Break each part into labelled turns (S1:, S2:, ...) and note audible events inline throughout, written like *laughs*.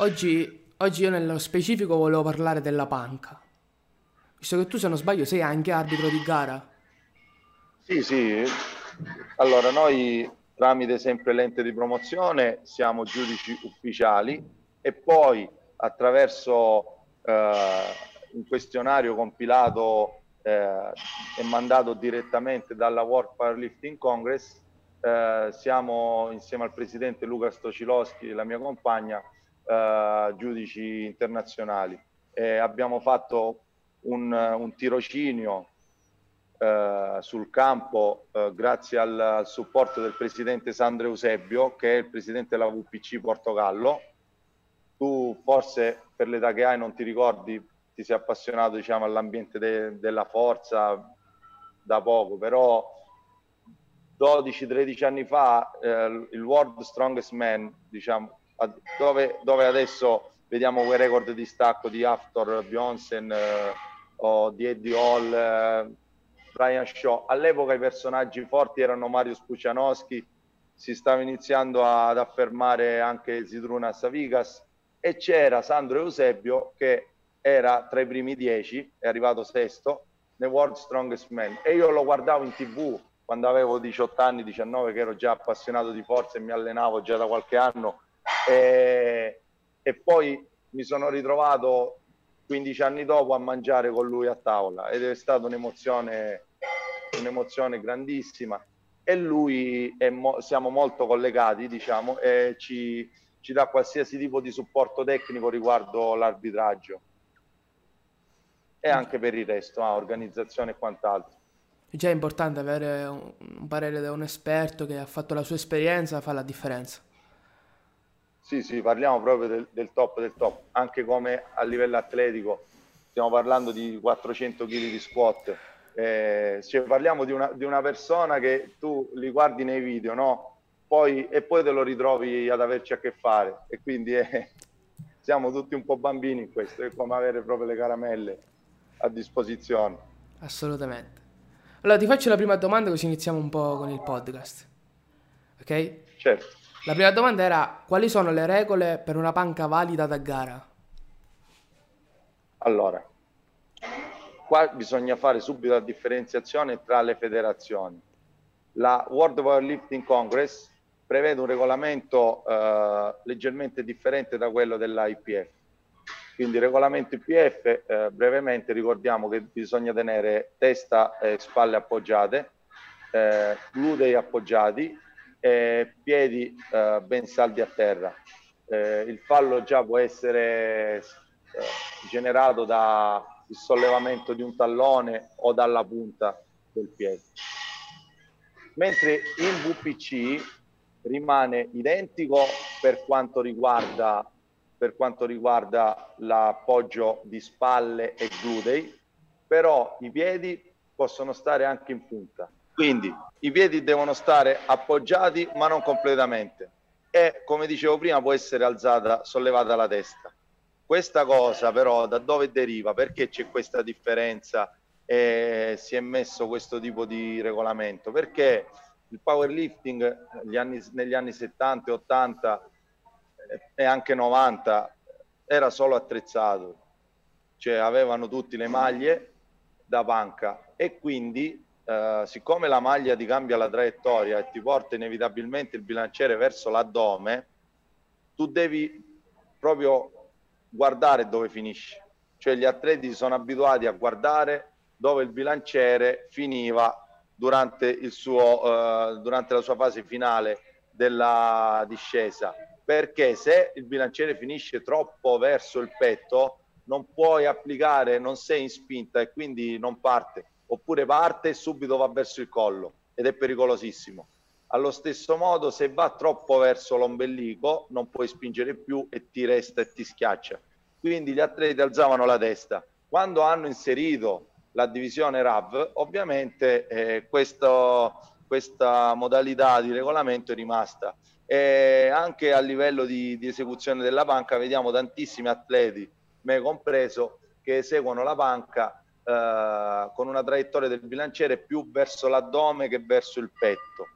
S1: Oggi, oggi io nello specifico volevo parlare della panca. Visto che tu, se non sbaglio, sei anche arbitro di gara.
S2: Sì, sì. Allora, noi tramite sempre l'ente di promozione siamo giudici ufficiali e poi attraverso eh, un questionario compilato eh, e mandato direttamente dalla World Powerlifting Congress eh, siamo insieme al presidente Luca Stociloschi la mia compagna eh, giudici internazionali. abbiamo fatto un, un tirocinio eh, sul campo eh, grazie al, al, supporto del presidente Sandro Eusebio, che è il presidente della VPC Portogallo. Tu forse per l'età che hai non ti ricordi, ti sei appassionato diciamo, all'ambiente de, della forza da poco, però 12-13 anni fa eh, il World Strongest Man, diciamo, dove, dove, adesso vediamo quei record di stacco di Aftor, Bjonsen eh, o di Eddie Hall, eh, Brian Shaw. All'epoca i personaggi forti erano Mario Spucianowski, si stava iniziando ad affermare anche Sidruna Savigas e c'era Sandro Eusebio che era tra i primi dieci, è arrivato sesto nel World Strongest Man e io lo guardavo in tv quando avevo 18 anni, 19, che ero già appassionato di forza e mi allenavo già da qualche anno. E, e poi mi sono ritrovato 15 anni dopo a mangiare con lui a tavola ed è stata un'emozione, un'emozione grandissima. E lui, mo- siamo molto collegati, diciamo, e ci, ci dà qualsiasi tipo di supporto tecnico riguardo l'arbitraggio e anche per il resto, ah, organizzazione e quant'altro.
S1: Già è importante avere un, parere da un esperto che ha fatto la sua esperienza, fa la differenza.
S2: Sì, sì, parliamo proprio del, del, top del top, anche come a livello atletico stiamo parlando di 400 kg di squat, eh, cioè parliamo di una, di una, persona che tu li guardi nei video, no? Poi, e poi te lo ritrovi ad averci a che fare e quindi eh, *laughs* siamo tutti un po' bambini in questo, è come avere proprio le caramelle a disposizione.
S1: Assolutamente. Allora ti faccio la prima domanda così iniziamo un po' con il podcast. Ok?
S2: Certo.
S1: La prima domanda era quali sono le regole per una panca valida da gara?
S2: Allora, qua bisogna fare subito la differenziazione tra le federazioni. La World Powerlifting Congress prevede un regolamento eh, leggermente differente da quello dell'IPF quindi regolamento IPF, eh, brevemente ricordiamo che bisogna tenere testa e spalle appoggiate, eh, glutei appoggiati e piedi eh, ben saldi a terra. Eh, il fallo già può essere eh, generato dal sollevamento di un tallone o dalla punta del piede. Mentre in VPC rimane identico per quanto riguarda per quanto riguarda l'appoggio di spalle e glutei, però i piedi possono stare anche in punta. Quindi i piedi devono stare appoggiati ma non completamente e come dicevo prima può essere alzata, sollevata la testa. Questa cosa però da dove deriva? Perché c'è questa differenza e si è messo questo tipo di regolamento? Perché il powerlifting anni, negli anni 70 e 80 e anche 90 era solo attrezzato, cioè avevano tutte le maglie da panca e quindi eh, siccome la maglia ti cambia la traiettoria e ti porta inevitabilmente il bilanciere verso l'addome, tu devi proprio guardare dove finisce. Cioè gli atleti sono abituati a guardare dove il bilanciere finiva durante, il suo, eh, durante la sua fase finale della discesa perché se il bilanciere finisce troppo verso il petto non puoi applicare, non sei in spinta e quindi non parte, oppure parte e subito va verso il collo ed è pericolosissimo. Allo stesso modo, se va troppo verso l'ombelico, non puoi spingere più e ti resta e ti schiaccia. Quindi gli atleti alzavano la testa. Quando hanno inserito la divisione RAV, ovviamente eh, questo, questa modalità di regolamento è rimasta e anche a livello di, di esecuzione della panca vediamo tantissimi atleti, me compreso, che eseguono la panca eh, con una traiettoria del bilanciere più verso l'addome che verso il petto.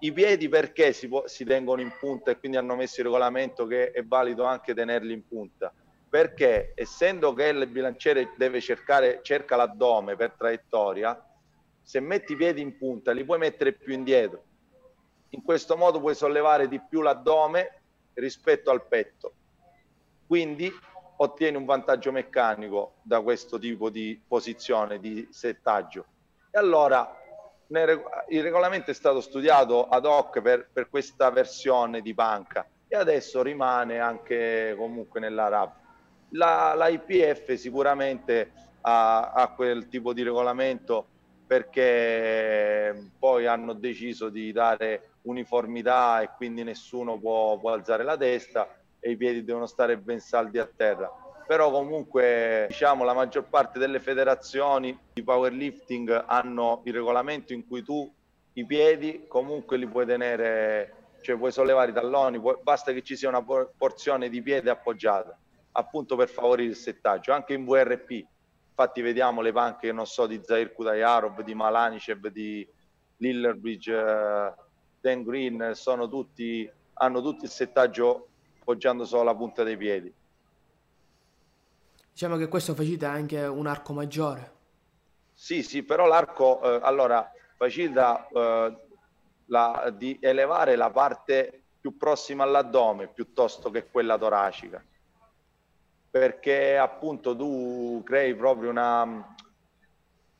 S2: I piedi perché si, può, si tengono in punta e quindi hanno messo il regolamento che è valido anche tenerli in punta? Perché essendo che il bilanciere deve cercare, cerca l'addome per traiettoria, se metti i piedi in punta li puoi mettere più indietro. In questo modo puoi sollevare di più l'addome rispetto al petto. Quindi ottieni un vantaggio meccanico da questo tipo di posizione, di settaggio. E allora il regolamento è stato studiato ad hoc per, per questa versione di banca e adesso rimane anche comunque nella RAB. La, la IPF sicuramente ha, ha quel tipo di regolamento perché poi hanno deciso di dare uniformità e quindi nessuno può, può alzare la testa e i piedi devono stare ben saldi a terra. Però comunque diciamo la maggior parte delle federazioni di powerlifting hanno il regolamento in cui tu i piedi comunque li puoi tenere cioè puoi sollevare i talloni puoi, basta che ci sia una porzione di piede appoggiata appunto per favorire il settaggio. Anche in VRP infatti vediamo le panche non so di Zair Kudayarov di Malanicev di Lillerbridge eh, Dan Green sono tutti hanno tutti il settaggio appoggiando solo la punta dei piedi
S1: Diciamo che questo facilita anche un arco maggiore.
S2: Sì, sì, però l'arco eh, allora facilita eh, la, di elevare la parte più prossima all'addome piuttosto che quella toracica. Perché appunto tu crei proprio una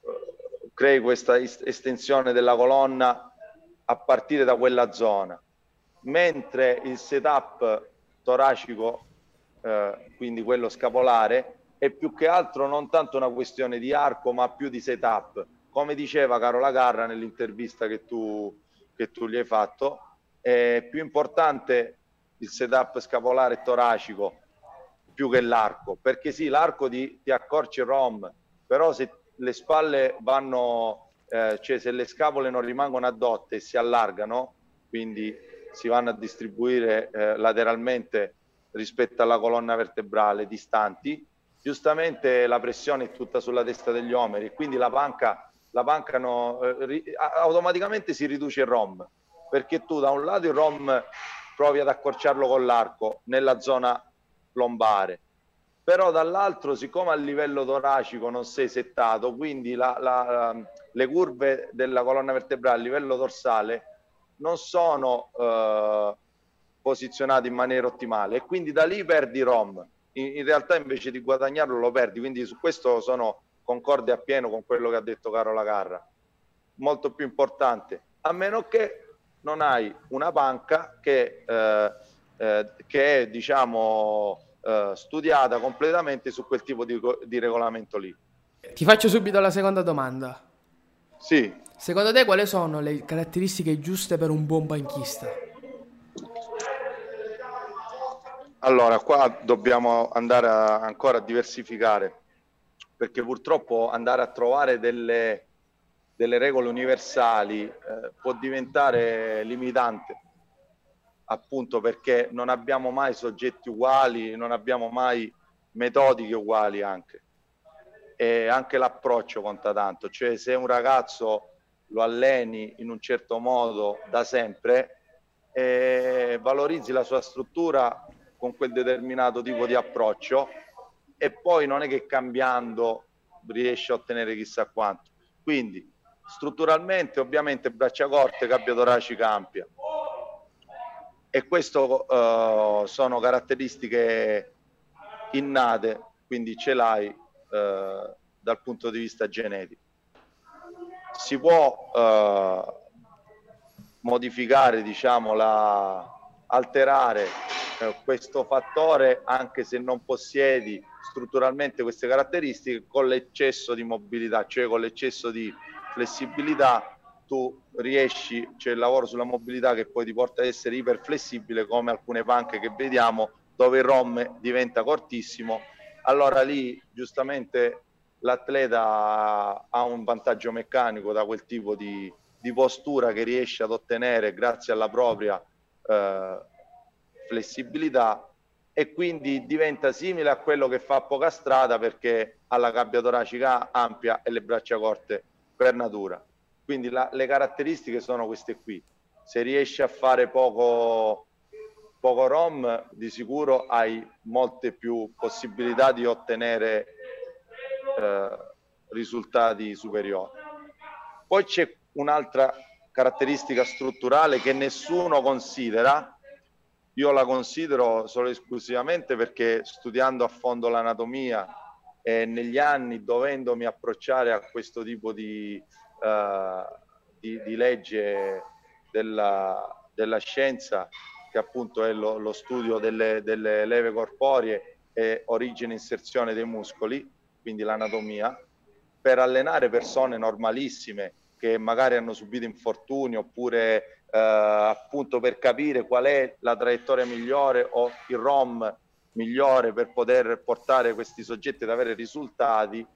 S2: eh, crei questa estensione della colonna a partire da quella zona. Mentre il setup toracico, eh, quindi quello scapolare, è più che altro non tanto una questione di arco, ma più di setup. Come diceva Carola Garra nell'intervista che tu, che tu gli hai fatto, è più importante il setup scapolare e toracico più che l'arco, perché sì, l'arco ti, ti accorci il ROM, però se le spalle vanno, eh, cioè se le scapole non rimangono addotte e si allargano, quindi si vanno a distribuire eh, lateralmente rispetto alla colonna vertebrale distanti, giustamente la pressione è tutta sulla testa degli omeri quindi la panca, la panca no, eh, automaticamente si riduce il ROM perché tu da un lato il ROM provi ad accorciarlo con l'arco nella zona lombare però dall'altro siccome a livello toracico non sei settato quindi la, la, le curve della colonna vertebrale a livello dorsale non sono eh, posizionate in maniera ottimale e quindi da lì perdi ROM in, in realtà invece di guadagnarlo lo perdi, quindi su questo sono concorde appieno con quello che ha detto Carola Carra. Molto più importante, a meno che non hai una banca che, eh, eh, che è diciamo eh, studiata completamente su quel tipo di, di regolamento lì.
S1: Ti faccio subito la seconda domanda.
S2: Sì.
S1: Secondo te quali sono le caratteristiche giuste per un buon banchista?
S2: Allora, qua dobbiamo andare a, ancora a diversificare, perché purtroppo andare a trovare delle, delle regole universali eh, può diventare limitante, appunto perché non abbiamo mai soggetti uguali, non abbiamo mai metodiche uguali anche. E anche l'approccio conta tanto, cioè se un ragazzo lo alleni in un certo modo da sempre, eh, valorizzi la sua struttura con quel determinato tipo di approccio e poi non è che cambiando riesce a ottenere chissà quanto. Quindi strutturalmente ovviamente braccia corte, gabbia toracica ampia e questo uh, sono caratteristiche innate, quindi ce l'hai uh, dal punto di vista genetico. Si può uh, modificare, diciamo, la, alterare eh, questo fattore anche se non possiedi strutturalmente queste caratteristiche con l'eccesso di mobilità, cioè con l'eccesso di flessibilità tu riesci, c'è il lavoro sulla mobilità che poi ti porta ad essere iperflessibile come alcune panche che vediamo dove il ROM diventa cortissimo, allora lì giustamente l'atleta ha un vantaggio meccanico da quel tipo di, di postura che riesce ad ottenere grazie alla propria eh, flessibilità e quindi diventa simile a quello che fa poca strada perché ha la gabbia toracica ampia e le braccia corte per natura. Quindi la, le caratteristiche sono queste qui. se riesci a fare poco, poco ROM, di sicuro hai molte più possibilità di ottenere eh, risultati superiori. Poi c'è un'altra caratteristica strutturale che nessuno considera, io la considero solo esclusivamente perché studiando a fondo l'anatomia e negli anni dovendomi approcciare a questo tipo di, uh, di, di legge della, della, scienza, che appunto è lo, lo studio delle, delle leve corporee e origine e inserzione dei muscoli, quindi l'anatomia, per allenare persone normalissime che magari hanno subito infortuni oppure eh, appunto per capire qual è la traiettoria migliore o il ROM migliore per poter portare questi soggetti ad avere risultati,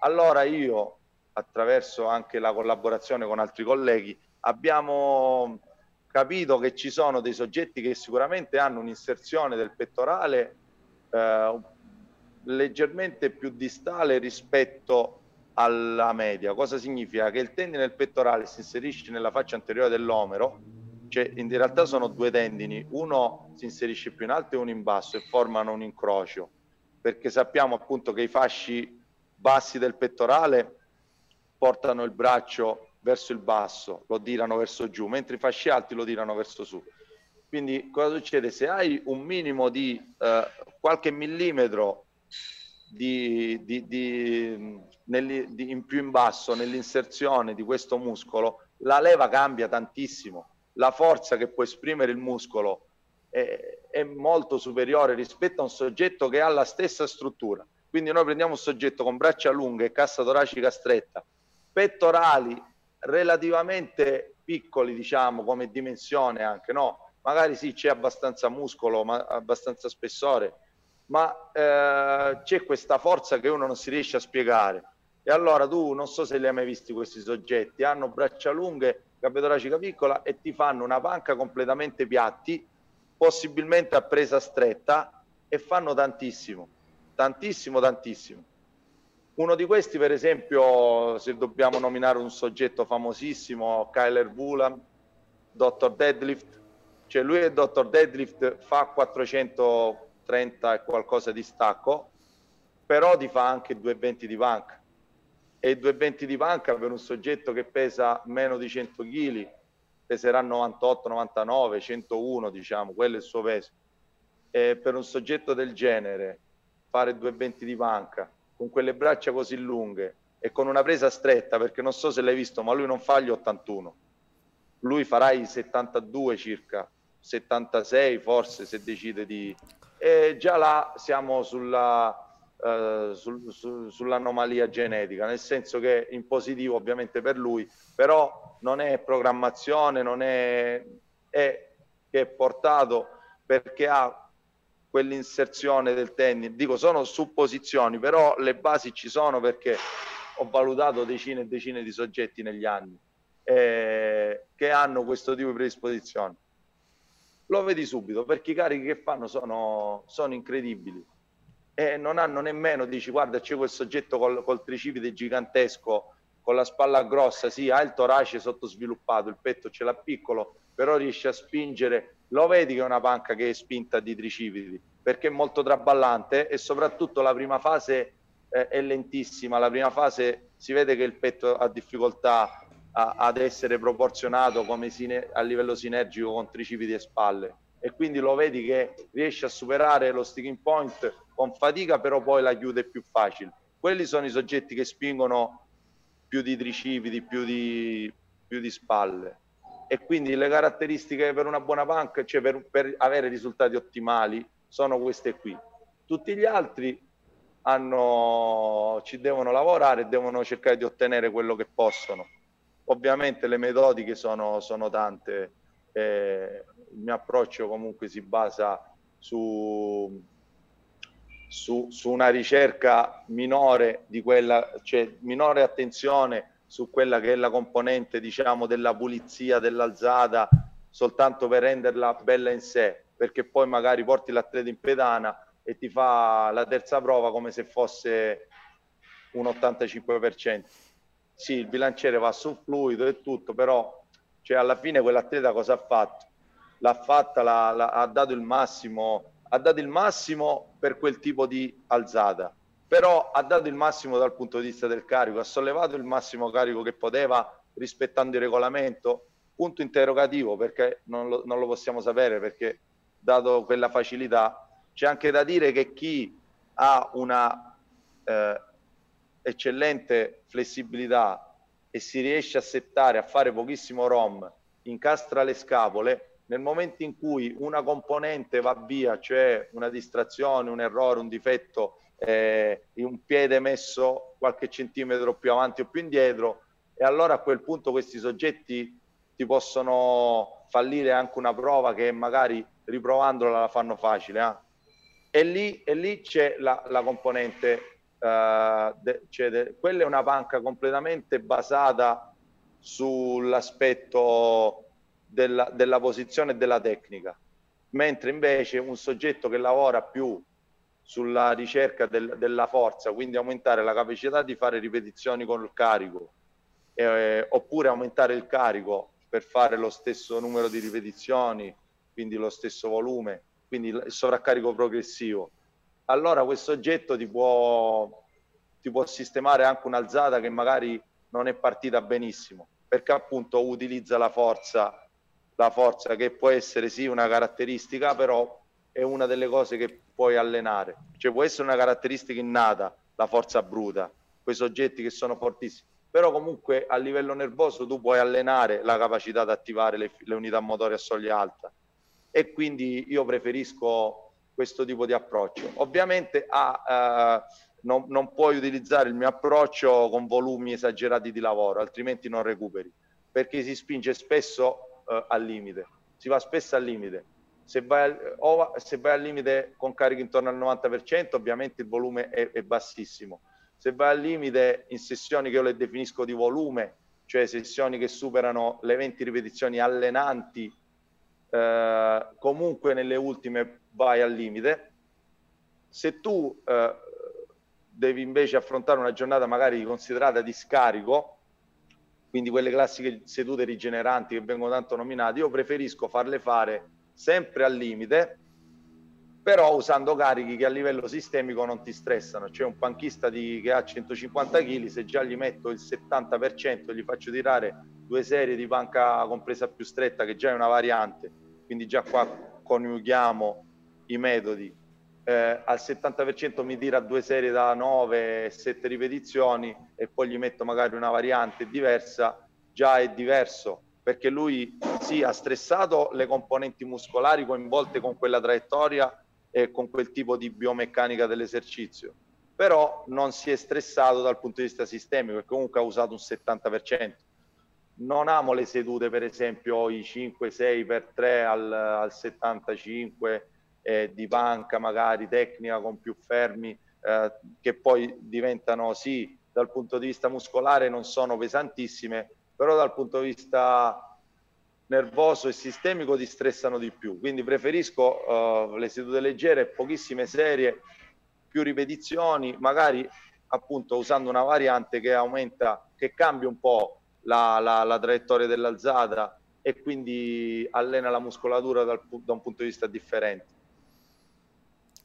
S2: allora io attraverso anche la collaborazione con altri colleghi abbiamo capito che ci sono dei soggetti che sicuramente hanno un'inserzione del pettorale eh, leggermente più distale rispetto alla media. Cosa significa? Che il tendine del pettorale si inserisce nella faccia anteriore dell'omero, cioè in realtà sono due tendini, uno si inserisce più in alto e uno in basso e formano un incrocio, perché sappiamo appunto che i fasci bassi del pettorale portano il braccio verso il basso, lo tirano verso giù, mentre i fasci alti lo tirano verso su. Quindi cosa succede? Se hai un minimo di eh, qualche millimetro di, di, di, nel, di, in più in basso nell'inserzione di questo muscolo, la leva cambia tantissimo. La forza che può esprimere il muscolo è, è molto superiore rispetto a un soggetto che ha la stessa struttura. Quindi noi prendiamo un soggetto con braccia lunghe, cassa toracica stretta, pettorali relativamente piccoli, diciamo, come dimensione anche, no? Magari sì, c'è abbastanza muscolo, ma abbastanza spessore, ma eh, c'è questa forza che uno non si riesce a spiegare. E allora tu non so se li hai mai visti questi soggetti, hanno braccia lunghe, capetoracica piccola e ti fanno una panca completamente piatti, possibilmente a presa stretta e fanno tantissimo, tantissimo, tantissimo. Uno di questi, per esempio, se dobbiamo nominare un soggetto famosissimo, Kyler Vulam, Dr. Deadlift, cioè lui è Dr. Deadlift, fa 400 30 e qualcosa di stacco, però ti fa anche 220 di panca. E 220 di panca per un soggetto che pesa meno di 100 kg, peserà 98, 99, 101, diciamo, quello è il suo peso. E per un soggetto del genere, fare 220 di panca con quelle braccia così lunghe e con una presa stretta, perché non so se l'hai visto, ma lui non fa gli 81, lui farà i 72 circa, 76 forse se decide di, e già là siamo sulla, eh, sul, su, sull'anomalia genetica, nel senso che in positivo ovviamente per lui, però non è programmazione, non è, è che è portato perché ha quell'inserzione del tendine. Dico, sono supposizioni, però le basi ci sono perché ho valutato decine e decine di soggetti negli anni eh, che hanno questo tipo di predisposizione lo vedi subito perché i carichi che fanno sono, sono incredibili. E non hanno nemmeno, dici guarda c'è quel soggetto col, col tricipite gigantesco con la spalla grossa, sì ha il torace sottosviluppato, il petto ce l'ha piccolo, però riesce a spingere, lo vedi che è una panca che è spinta di tricipiti perché è molto traballante e soprattutto la prima fase eh, è lentissima, la prima fase si vede che il petto ha difficoltà a, ad essere proporzionato sine, a livello sinergico con tricipiti e spalle. E quindi lo vedi che riesce a superare lo sticking point con fatica però poi la chiude più facile. Quelli sono i soggetti che spingono più di tricipiti più di, più di spalle. E quindi le caratteristiche per una buona panca cioè per, per avere risultati ottimali sono queste qui. Tutti gli altri hanno, ci devono lavorare e devono cercare di ottenere quello che possono Ovviamente le metodiche sono, sono tante, eh, il mio approccio comunque si basa su, su, su, una ricerca minore di quella, cioè minore attenzione su quella che è la componente diciamo della pulizia dell'alzata soltanto per renderla bella in sé perché poi magari porti l'atleta in pedana e ti fa la terza prova come se fosse un 85% sì, il bilanciere va sul fluido e tutto, però Cioè alla fine quell'atleta cosa ha fatto? L'ha fatta, l'ha, l'ha, ha dato il massimo, ha dato il massimo per quel tipo di alzata, però ha dato il massimo dal punto di vista del carico, ha sollevato il massimo carico che poteva rispettando il regolamento. Punto interrogativo perché non lo, non lo possiamo sapere perché dato quella facilità c'è anche da dire che chi ha una eh, eccellente flessibilità e si riesce a settare, a fare pochissimo ROM, incastra le scapole, nel momento in cui una componente va via, cioè una distrazione, un errore, un difetto, eh, un piede messo qualche centimetro più avanti o più indietro, e allora a quel punto questi soggetti ti possono fallire anche una prova che magari riprovandola la fanno facile. Eh? E, lì, e lì c'è la, la componente Uh, de, cioè de, quella è una panca completamente basata sull'aspetto della, della posizione e della tecnica, mentre invece un soggetto che lavora più sulla ricerca del, della forza, quindi aumentare la capacità di fare ripetizioni con il carico, eh, oppure aumentare il carico per fare lo stesso numero di ripetizioni, quindi lo stesso volume, quindi il sovraccarico progressivo, allora questo oggetto ti può, ti può sistemare anche un'alzata che magari non è partita benissimo, perché appunto utilizza la forza, la forza che può essere sì una caratteristica, però è una delle cose che puoi allenare. Cioè può essere una caratteristica innata, la forza bruta, quei soggetti che sono fortissimi, però comunque a livello nervoso tu puoi allenare la capacità di attivare le, le unità motorie a soglia alta e quindi io preferisco questo tipo di approccio. Ovviamente ah, eh, non, non, puoi utilizzare il mio approccio con volumi esagerati di lavoro, altrimenti non recuperi, perché si spinge spesso eh, al limite, si va spesso al limite. Se vai, o, se vai al limite con carico intorno al 90%, ovviamente il volume è, è bassissimo. Se vai al limite in sessioni che io le definisco di volume, cioè sessioni che superano le 20 ripetizioni allenanti, eh, comunque nelle ultime vai al limite. Se tu eh, devi invece affrontare una giornata magari considerata di scarico, quindi quelle classiche sedute rigeneranti che vengono tanto nominate, io preferisco farle fare sempre al limite, però usando carichi che a livello sistemico non ti stressano. C'è un panchista di, che ha 150 kg, se già gli metto il 70% e gli faccio tirare due serie di panca compresa più stretta, che già è una variante, quindi già qua coniughiamo i metodi. Eh, al 70% mi tira due serie da 9, 7 ripetizioni e poi gli metto magari una variante diversa, già è diverso perché lui sì ha stressato le componenti muscolari coinvolte con quella traiettoria e con quel tipo di biomeccanica dell'esercizio, però non si è stressato dal punto di vista sistemico perché comunque ha usato un 70%. Non amo le sedute, per esempio, i 5-6 per 3 al, al 75 eh, di panca magari tecnica con più fermi eh, che poi diventano sì dal punto di vista muscolare non sono pesantissime però dal punto di vista nervoso e sistemico ti stressano di più. Quindi preferisco uh, le sedute leggere pochissime serie più ripetizioni magari appunto usando una variante che aumenta che cambia un po' la, la, la traiettoria dell'alzata e quindi allena la muscolatura dal, da un punto di vista differente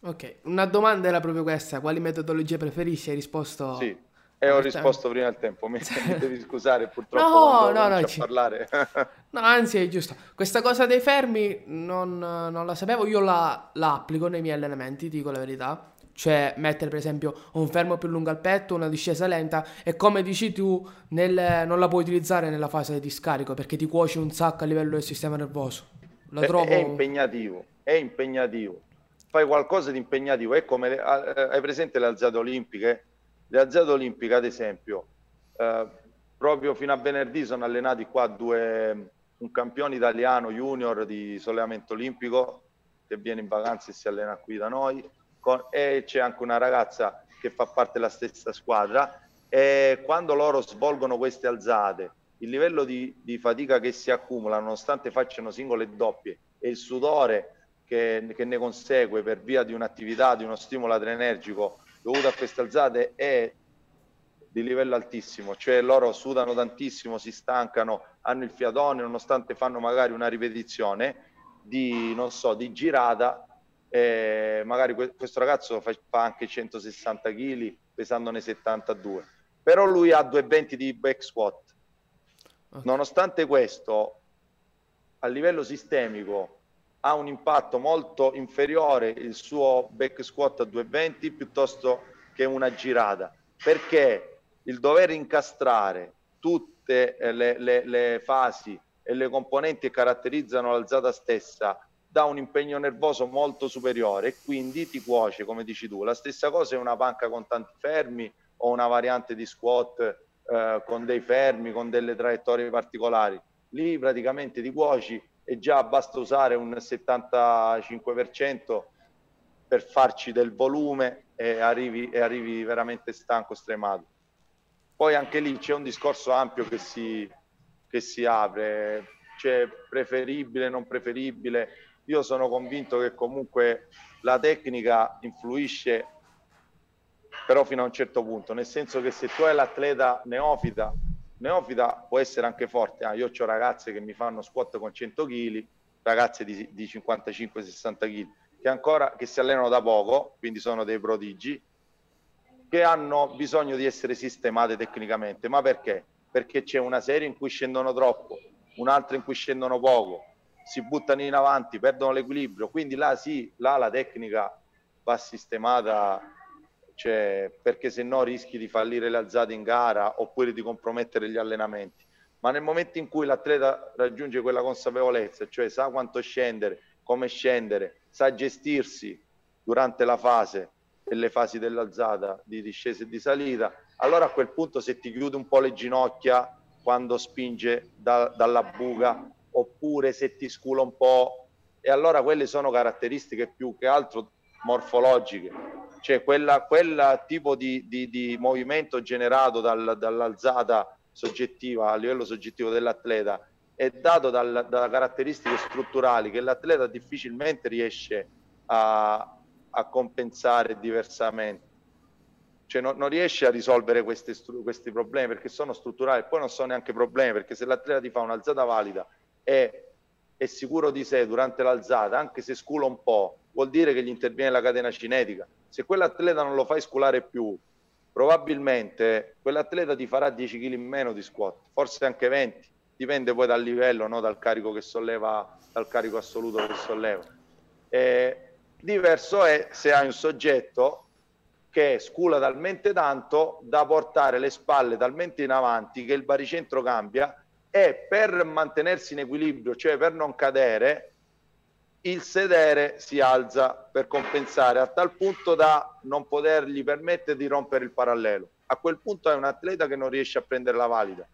S1: Ok, una domanda era proprio questa, quali metodologie preferisci? Hai risposto...
S2: Sì, e ho risposto prima del tempo, mi, *laughs* mi devi scusare purtroppo
S1: no, no, no,
S2: ci... parlare. *laughs*
S1: no, anzi è giusto. Questa cosa dei fermi non, non la sapevo, io la, la, applico nei miei allenamenti, dico la verità. Cioè mettere per esempio un fermo più lungo al petto, una discesa lenta e come dici tu nel, non la puoi utilizzare nella fase di scarico perché ti cuoci un sacco a livello del sistema nervoso.
S2: La trovo... è impegnativo, è impegnativo fai qualcosa di impegnativo. È come le, eh, hai presente le alzate olimpiche? Le alzate olimpiche, ad esempio, eh, proprio fino a venerdì sono allenati qua due, un campione italiano junior di sollevamento olimpico che viene in vacanza e si allena qui da noi, con, e c'è anche una ragazza che fa parte della stessa squadra. E quando loro svolgono queste alzate, il livello di, di fatica che si accumula, nonostante facciano singole e doppie, e il sudore che, che ne consegue per via di un'attività, di uno stimolo adrenergico dovuto a queste alzate è di livello altissimo, cioè loro sudano tantissimo, si stancano, hanno il fiatone, nonostante fanno magari una ripetizione di, non so, di girata, eh, magari questo ragazzo fa, fa anche 160 kg pesandone 72, però lui ha 220 di back squat. Nonostante questo, a livello sistemico ha un impatto molto inferiore il suo back squat a 220 piuttosto che una girata, perché il dover incastrare tutte eh, le, le, le fasi e le componenti che caratterizzano l'alzata stessa dà un impegno nervoso molto superiore e quindi ti cuoce, come dici tu. La stessa cosa è una panca con tanti fermi o una variante di squat eh, con dei fermi, con delle traiettorie particolari. Lì praticamente ti cuoci e già basta usare un 75% per farci del volume e arrivi, e arrivi veramente stanco, stremato. Poi anche lì c'è un discorso ampio che si, che si apre, c'è preferibile, non preferibile. Io sono convinto che comunque la tecnica influisce però fino a un certo punto, nel senso che se tu hai l'atleta neofita, neofita può essere anche forte. Ah, io ho ragazze che mi fanno squat con 100 kg, ragazze di, di 55-60 kg, che ancora che si allenano da poco, quindi sono dei prodigi, che hanno bisogno di essere sistemate tecnicamente. Ma perché? Perché c'è una serie in cui scendono troppo, un'altra in cui scendono poco, si buttano in avanti, perdono l'equilibrio. Quindi là sì, là la tecnica va sistemata, cioè, perché se no rischi di fallire le alzate in gara oppure di compromettere gli allenamenti. Ma nel momento in cui l'atleta raggiunge quella consapevolezza, cioè sa quanto scendere, come scendere, sa gestirsi durante la fase e le fasi dell'alzata di discesa e di salita, allora a quel punto se ti chiude un po' le ginocchia quando spinge da, dalla buca oppure se ti scula un po' e allora quelle sono caratteristiche più che altro morfologiche, cioè quella tipo di, di, di, movimento generato dal, dall'alzata soggettiva a livello soggettivo dell'atleta è dato dal, da caratteristiche strutturali che l'atleta difficilmente riesce a, a compensare diversamente. Cioè non, non riesce a risolvere questi, questi problemi perché sono strutturali, poi non sono neanche problemi perché se l'atleta ti fa un'alzata valida e è sicuro di sé durante l'alzata, anche se scula un po', vuol dire che gli interviene la catena cinetica. Se quell'atleta non lo fai sculare più, probabilmente quell'atleta ti farà 10 kg in meno di squat, forse anche 20, dipende poi dal livello, no? dal carico che solleva, dal carico assoluto che solleva. E Diverso è se hai un soggetto che scula talmente tanto da portare le spalle talmente in avanti che il baricentro cambia e per mantenersi in equilibrio, cioè per non cadere, il sedere si alza per compensare a tal punto da non potergli permettere di rompere il parallelo. A quel punto è un atleta che non riesce a prendere la valida.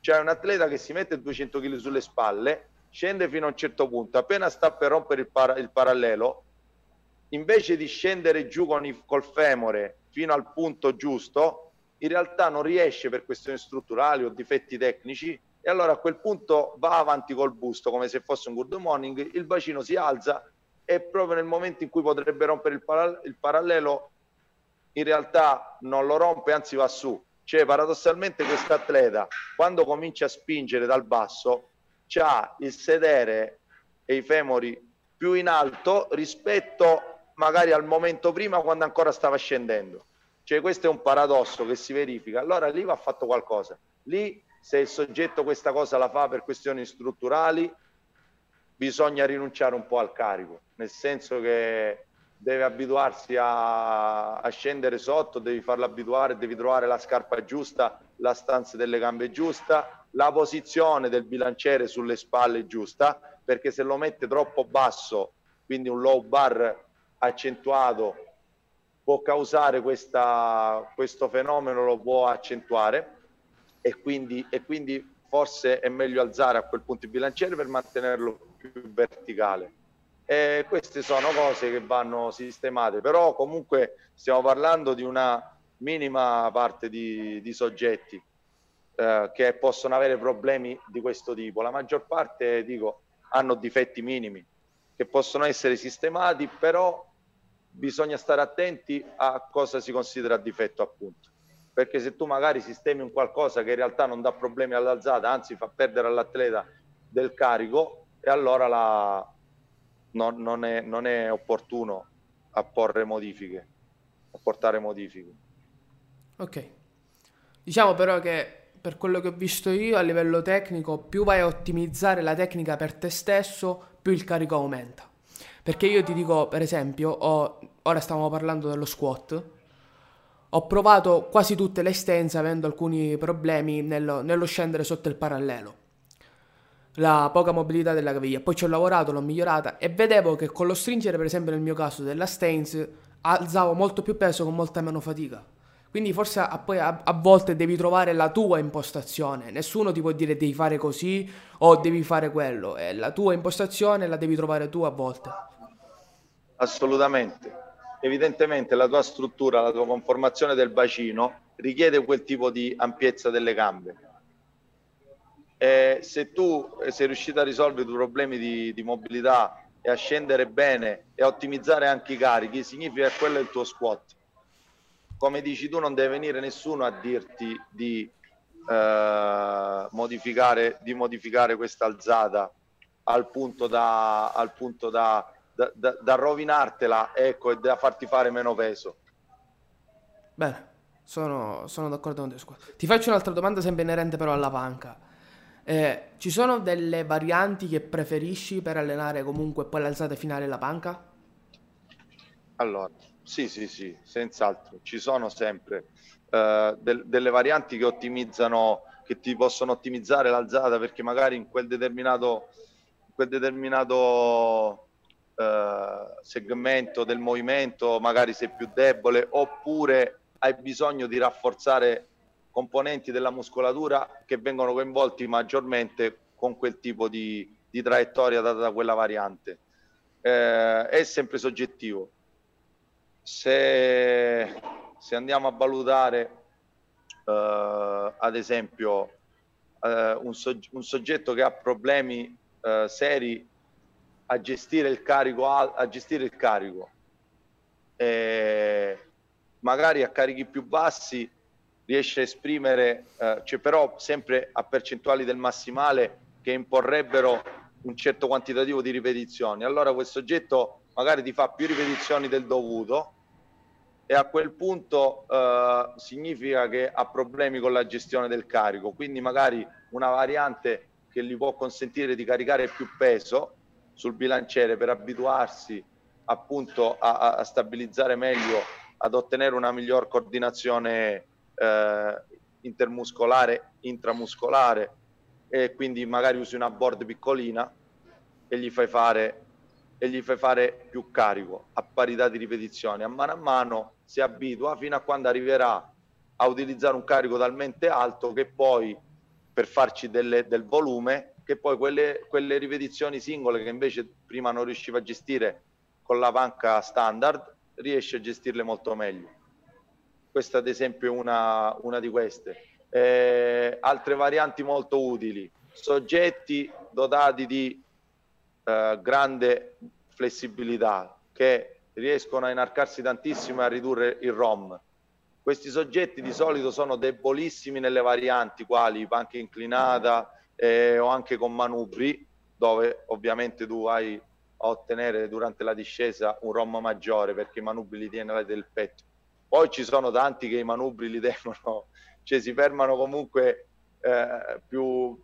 S2: Cioè un atleta che si mette 200 kg sulle spalle, scende fino a un certo punto, appena sta per rompere il, para- il parallelo, invece di scendere giù con il, col femore fino al punto giusto, in realtà non riesce per questioni strutturali o difetti tecnici e allora a quel punto va avanti col busto come se fosse un good morning, il bacino si alza e proprio nel momento in cui potrebbe rompere il, para- il parallelo in realtà non lo rompe, anzi va su. Cioè paradossalmente questo atleta quando comincia a spingere dal basso ha il sedere e i femori più in alto rispetto magari al momento prima quando ancora stava scendendo. Cioè questo è un paradosso che si verifica. Allora lì va fatto qualcosa. Lì se il soggetto questa cosa la fa per questioni strutturali, bisogna rinunciare un po' al carico, nel senso che deve abituarsi a, a scendere sotto, devi farlo abituare, devi trovare la scarpa giusta, la stanza delle gambe giusta, la posizione del bilanciere sulle spalle giusta, perché se lo mette troppo basso, quindi un low bar accentuato può causare questa, questo fenomeno, lo può accentuare e quindi, e quindi forse è meglio alzare a quel punto il bilanciere per mantenerlo più verticale. E queste sono cose che vanno sistemate, però comunque stiamo parlando di una minima parte di, di soggetti eh, che possono avere problemi di questo tipo. La maggior parte, dico, hanno difetti minimi che possono essere sistemati, però bisogna stare attenti a cosa si considera difetto appunto. Perché se tu magari sistemi un qualcosa che in realtà non dà problemi all'alzata, anzi fa perdere all'atleta del carico, e allora la, non, non, è, non è opportuno apporre modifiche, apportare modifiche.
S1: Ok. Diciamo però che per quello che ho visto io a livello tecnico, più vai a ottimizzare la tecnica per te stesso, più il carico aumenta. Perché io ti dico, per esempio, ho, ora stiamo parlando dello squat. Ho provato quasi tutte le stenze avendo alcuni problemi nello, nello scendere sotto il parallelo. La poca mobilità della caviglia. Poi ci ho lavorato, l'ho migliorata e vedevo che con lo stringere, per esempio nel mio caso della stance, alzavo molto più peso con molta meno fatica. Quindi forse a, poi a, a, volte devi trovare la tua impostazione. Nessuno ti può dire devi fare così o devi fare quello. È la tua impostazione la devi trovare tu a volte.
S2: Assolutamente. Evidentemente la tua struttura, la tua conformazione del bacino richiede quel tipo di ampiezza delle gambe. E se tu sei riuscito a risolvere i tuoi problemi di, di mobilità e a scendere bene e a ottimizzare anche i carichi, significa che quello è il tuo squat come dici tu, non deve venire nessuno a dirti di, eh, modificare, di modificare questa alzata al punto da, al punto da, da, da, da rovinartela ecco, e da farti fare meno peso.
S1: Bene, sono, sono d'accordo con te. Ti faccio un'altra domanda sempre inerente però alla panca. Eh, ci sono delle varianti che preferisci per allenare comunque poi l'alzata finale della panca?
S2: Allora, sì, sì, sì, senz'altro. Ci sono sempre uh, del, delle varianti che ottimizzano, che ti possono ottimizzare l'alzata perché magari in quel determinato, in quel determinato uh, segmento del movimento magari sei più debole oppure hai bisogno di rafforzare componenti della muscolatura che vengono coinvolti maggiormente con quel tipo di, di traiettoria data da quella variante. Eh, è sempre soggettivo se, se andiamo a valutare uh, ad esempio uh, un, sog- un, soggetto che ha problemi uh, seri a gestire il carico a gestire il carico. E magari a carichi più bassi riesce a esprimere cioè però sempre a percentuali del massimale che imporrebbero un certo quantitativo di ripetizioni. Allora quel soggetto magari ti fa più ripetizioni del dovuto e a quel punto eh, significa che ha problemi con la gestione del carico, quindi magari una variante che gli può consentire di caricare più peso sul bilanciere per abituarsi appunto a, a stabilizzare meglio, ad ottenere una miglior coordinazione eh, intermuscolare, intramuscolare e quindi magari usi una board piccolina e gli fai fare e gli fai fare più carico a parità di ripetizioni. A mano a mano si abitua fino a quando arriverà a utilizzare un carico talmente alto che poi per farci delle, del volume, che poi quelle, quelle ripetizioni singole che invece prima non riusciva a gestire con la panca standard, riesce a gestirle molto meglio. Questa ad esempio è una, una di queste. Eh, altre varianti molto utili, soggetti dotati di eh, grande flessibilità che riescono a inarcarsi tantissimo e a ridurre il ROM. Questi soggetti di solito sono debolissimi nelle varianti quali panca inclinata eh, o anche con manubri, dove ovviamente tu vai a ottenere durante la discesa un ROM maggiore perché i manubri li tiene del petto. Poi ci sono tanti che i manubri li *laughs* tengono, cioè si fermano comunque eh, più,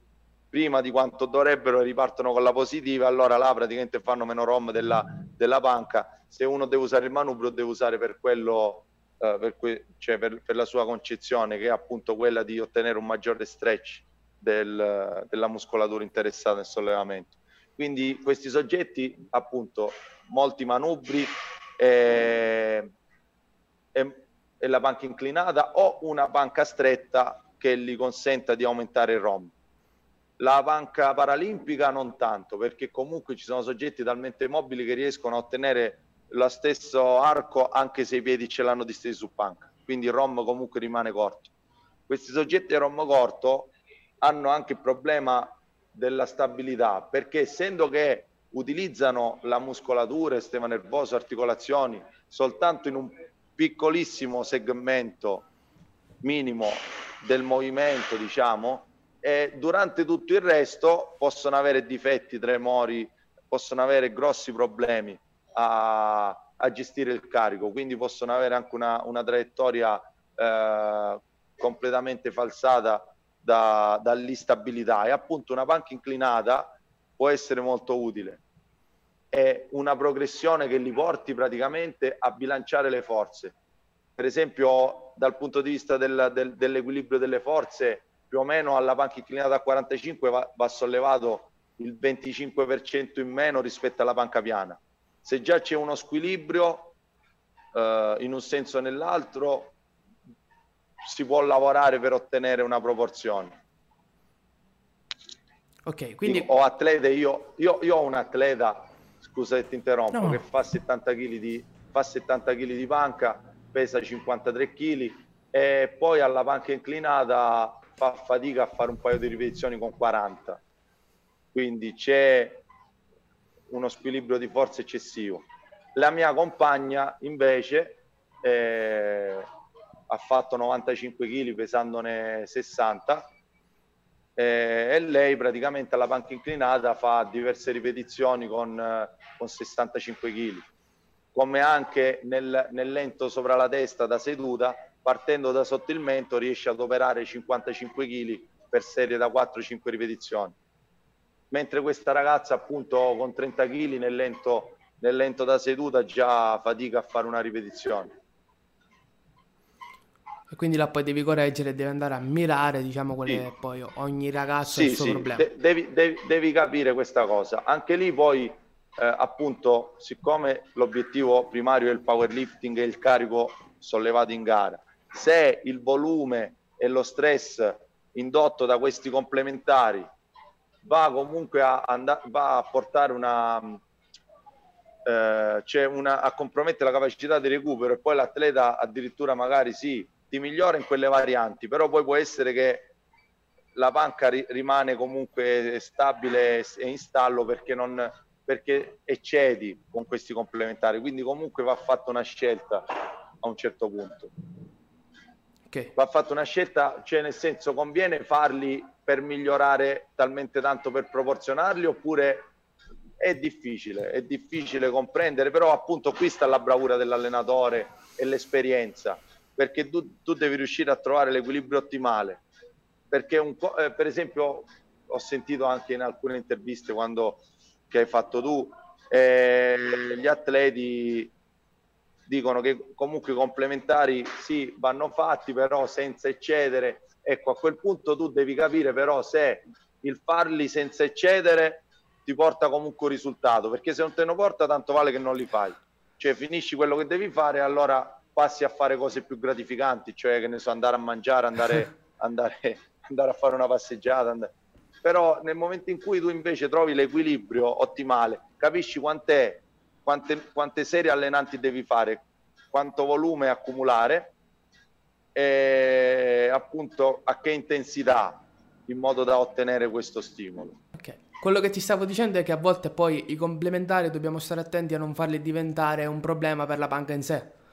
S2: prima di quanto dovrebbero ripartono con la positiva, allora là praticamente fanno meno ROM della, della panca. Se uno deve usare il manubrio, deve usare per quello, eh, per, que- cioè per, per, la sua concezione, che è appunto quella di ottenere un maggiore stretch del, della muscolatura interessata nel sollevamento. Quindi questi soggetti, appunto, molti manubri e, e, e la panca inclinata o una panca stretta che gli consenta di aumentare il ROM la panca paralimpica non tanto, perché comunque ci sono soggetti talmente mobili che riescono a ottenere lo stesso arco anche se i piedi ce l'hanno distesi su panca, quindi il ROM comunque rimane corto. Questi soggetti a ROM corto hanno anche il problema della stabilità, perché essendo che utilizzano la muscolatura, il sistema nervoso, articolazioni, soltanto in un piccolissimo segmento minimo del movimento, diciamo, e durante tutto il resto possono avere difetti, tremori, possono avere grossi problemi a, a gestire il carico, quindi possono avere anche una, una traiettoria eh, completamente falsata da, dall'instabilità e appunto una panca inclinata può essere molto utile. È una progressione che li porti praticamente a bilanciare le forze. Per esempio, dal punto di vista del, del, dell'equilibrio delle forze, più o meno alla panca inclinata a 45 va, va sollevato il 25% in meno rispetto alla panca piana. Se già c'è uno squilibrio eh, in un senso o nell'altro, si può lavorare per ottenere una proporzione.
S1: Ok, quindi...
S2: Ho atlete, io, io, io ho un atleta, scusa se ti interrompo, no. che fa 70 kg di, fa 70 kg di panca, pesa 53 kg e poi alla panca inclinata fa fatica a fare un paio di ripetizioni con 40. Quindi c'è uno squilibrio di forza eccessivo. La mia compagna invece eh, ha fatto 95 kg pesandone 60 eh, e lei praticamente alla panca inclinata fa diverse ripetizioni con, eh, con 65 kg come anche nel, nel, lento sopra la testa da seduta partendo da sotto il mento riesce ad operare 55 kg per serie da 4-5 ripetizioni. Mentre questa ragazza appunto con 30 kg nel lento, nel lento da seduta già fatica a fare una ripetizione
S1: e quindi là poi devi correggere, devi andare a mirare, diciamo, quelle sì. poi ogni ragazzo sì, ha il suo sì. problema. De-
S2: devi, devi, devi, capire questa cosa. Anche lì poi, eh, appunto, siccome l'obiettivo primario è il powerlifting e il carico sollevato in gara, se il volume e lo stress indotto da questi complementari va comunque a, and- va a portare una, eh, cioè una, a compromettere la capacità di recupero e poi l'atleta addirittura magari sì ti migliora in quelle varianti, però poi può essere che la panca ri- rimane comunque stabile e in stallo perché, non, perché eccedi con questi complementari, quindi comunque va fatta una scelta a un certo punto. Okay. Va fatta una scelta, cioè nel senso conviene farli per migliorare talmente tanto per proporzionarli oppure è difficile, è difficile comprendere, però appunto qui sta la bravura dell'allenatore e l'esperienza perché tu, tu devi riuscire a trovare l'equilibrio ottimale. Perché un, eh, per esempio ho sentito anche in alcune interviste quando che hai fatto tu, eh, gli atleti dicono che comunque i complementari sì vanno fatti però senza eccedere ecco a quel punto tu devi capire però se il farli senza eccedere ti porta comunque un risultato perché se non te ne porta tanto vale che non li fai cioè finisci quello che devi fare allora passi a fare cose più gratificanti, cioè che ne so, andare a mangiare, andare, *laughs* andare, andare a fare una passeggiata. Andare... Però nel momento in cui tu invece trovi l'equilibrio ottimale, capisci quant'è, quante, quante serie allenanti devi fare, quanto volume accumulare e appunto a che intensità in modo da ottenere questo stimolo.
S1: Okay. Quello che ti stavo dicendo è che a volte poi i complementari dobbiamo stare attenti a non farli diventare un problema per la panca in sé.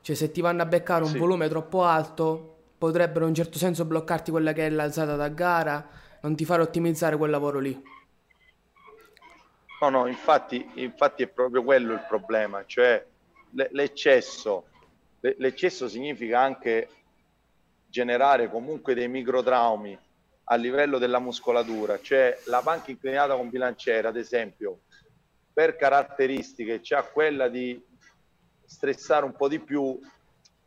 S1: Cioè, se ti vanno a beccare un sì. volume troppo alto, potrebbero in un certo senso bloccarti quella che è l'alzata da gara, non ti fare ottimizzare quel lavoro lì.
S2: No, no, infatti, infatti è proprio quello il problema, cioè l'eccesso. L'eccesso significa anche generare comunque dei microtraumi a livello della muscolatura, cioè la panca inclinata con bilanciera, ad esempio, per caratteristiche c'ha quella di stressare un po' di più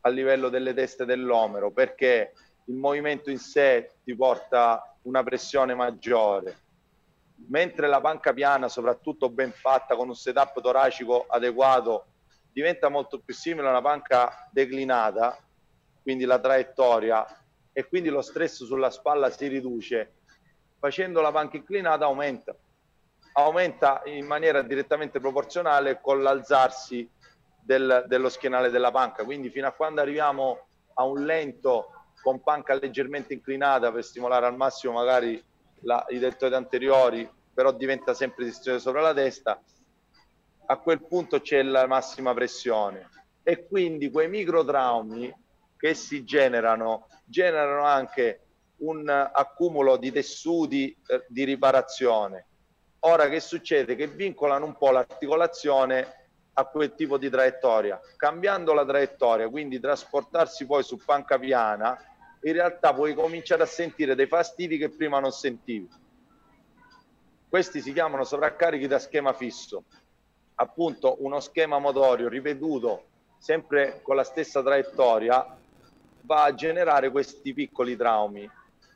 S2: a livello delle teste dell'omero perché il movimento in sé ti porta una pressione maggiore. Mentre la panca piana soprattutto ben fatta con un setup toracico adeguato diventa molto più simile a una panca declinata quindi la traiettoria e quindi lo stress sulla spalla si riduce. Facendo la panca inclinata aumenta. Aumenta in maniera direttamente proporzionale con l'alzarsi del, dello schienale della panca. Quindi fino a quando arriviamo a un lento con panca leggermente inclinata per stimolare al massimo magari la, i deltoidi anteriori, però diventa sempre distensione sopra la testa, a quel punto c'è la massima pressione e quindi quei microtraumi che si generano generano anche un accumulo di tessuti eh, di riparazione. Ora che succede? Che vincolano un po' l'articolazione a quel tipo di traiettoria. Cambiando la traiettoria, quindi trasportarsi poi su panca piana, in realtà puoi cominciare a sentire dei fastidi che prima non sentivi. Questi si chiamano sovraccarichi da schema fisso. Appunto, uno schema motorio ripetuto sempre con la stessa traiettoria va a generare questi piccoli traumi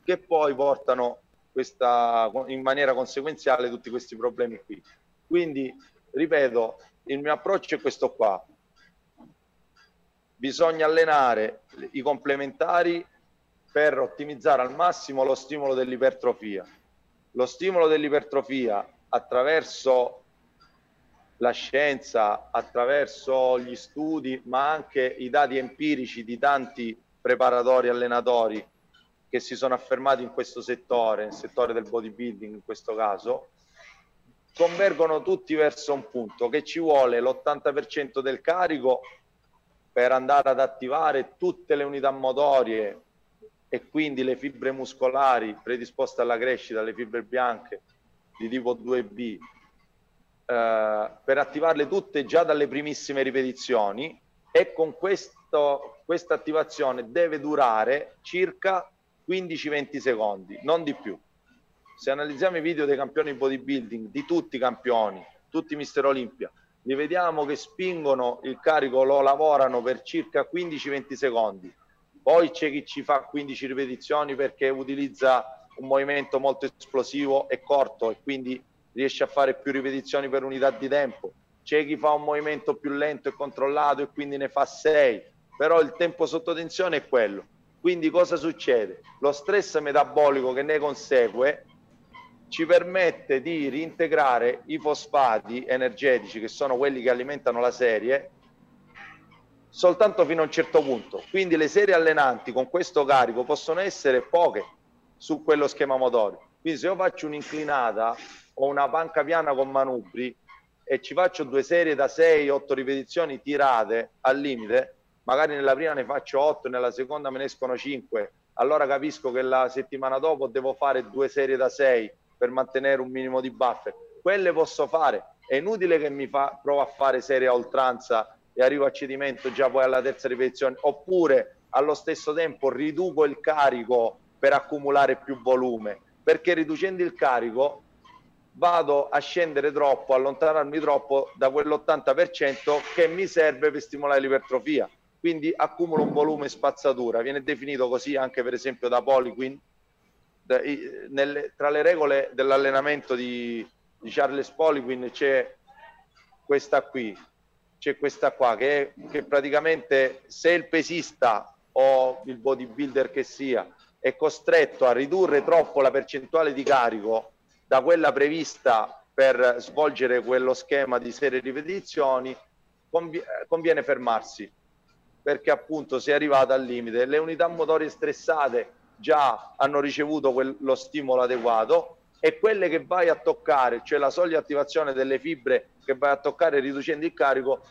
S2: che poi portano questa, in maniera conseguenziale tutti questi problemi qui. Quindi, ripeto, il mio approccio è questo qua. Bisogna allenare i complementari per ottimizzare al massimo lo stimolo dell'ipertrofia. Lo stimolo dell'ipertrofia attraverso la scienza, attraverso gli studi, ma anche i dati empirici di tanti preparatori, allenatori che si sono affermati in questo settore, nel settore del bodybuilding in questo caso, convergono tutti verso un punto che ci vuole l'80% del carico per andare ad attivare tutte le unità motorie e quindi le fibre muscolari predisposte alla crescita, le fibre bianche di tipo 2B, eh, per attivarle tutte già dalle primissime ripetizioni e con questo, questa attivazione deve durare circa 15-20 secondi, non di più. Se analizziamo i video dei campioni bodybuilding, di tutti i campioni, tutti Mister Olimpia, li vediamo che spingono il carico, lo lavorano per circa 15-20 secondi. Poi c'è chi ci fa 15 ripetizioni perché utilizza un movimento molto esplosivo e corto e quindi riesce a fare più ripetizioni per unità di tempo. C'è chi fa un movimento più lento e controllato e quindi ne fa 6, però il tempo sotto tensione è quello quindi cosa succede? Lo stress metabolico che ne consegue ci permette di reintegrare i fosfati energetici, che sono quelli che alimentano la serie, soltanto fino a un certo punto. Quindi le serie allenanti con questo carico possono essere poche su quello schema motorio. Quindi se io faccio un'inclinata o una panca piana con manubri e ci faccio due serie da 6-8 ripetizioni tirate al limite, magari nella prima ne faccio 8, nella seconda me ne escono 5, allora capisco che la settimana dopo devo fare due serie da 6 per mantenere un minimo di buffer. Quelle posso fare, è inutile che mi fa, provo a fare serie a oltranza e arrivo a cedimento già poi alla terza ripetizione, oppure allo stesso tempo riduco il carico per accumulare più volume, perché riducendo il carico vado a scendere troppo, allontanarmi troppo da quell'80% che mi serve per stimolare l'ipertrofia quindi accumula un volume spazzatura, viene definito così anche per esempio da Poliquin. Nelle, tra le regole dell'allenamento di, di Charles Poliquin c'è questa qui, c'è questa qua che, è, che praticamente se il pesista o il bodybuilder che sia è costretto a ridurre troppo la percentuale di carico da quella prevista per svolgere quello schema di serie ripetizioni, conviene fermarsi perché appunto si è arrivato al limite. Le unità motorie stressate già hanno ricevuto lo stimolo adeguato e quelle che vai a toccare, cioè la soglia attivazione delle fibre che vai a toccare riducendo il carico,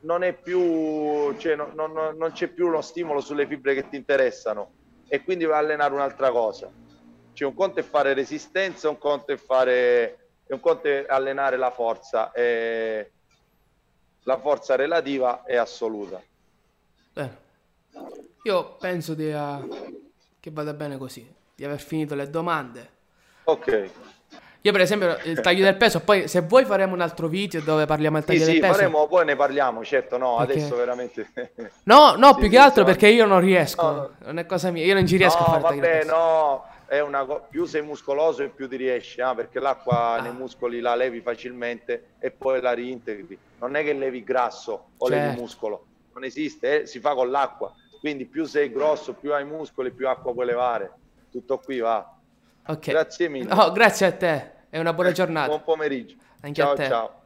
S2: non è più, cioè non, non, non c'è più uno stimolo sulle fibre che ti interessano e quindi vai a allenare un'altra cosa. Cioè un conto è fare resistenza, un conto è fare un conto è allenare la forza e la forza relativa è assoluta.
S1: Bene. Io penso di, uh, che vada bene così, di aver finito le domande.
S2: Ok.
S1: Io per esempio il taglio del peso, poi se vuoi faremo un altro video dove parliamo del taglio sì, del
S2: sì,
S1: peso.
S2: Sì, faremo, poi ne parliamo, certo, no, perché... adesso veramente... *laughs*
S1: no, no, sì, più che altro perché io non riesco, no, no. non è cosa mia, io non ci riesco
S2: no,
S1: a fare
S2: vabbè, taglio del peso. no, è una co- più sei muscoloso e più ti riesci, eh, perché l'acqua ah. nei muscoli la levi facilmente e poi la reintegri. Non è che levi grasso o certo. levi muscolo non esiste, eh, si fa con l'acqua. Quindi più sei grosso, più hai muscoli, più acqua puoi levare. Tutto qui va.
S1: Okay.
S2: Grazie mille.
S1: No, grazie a te. È una buona giornata.
S2: Buon pomeriggio.
S1: Anche ciao, a te. Ciao.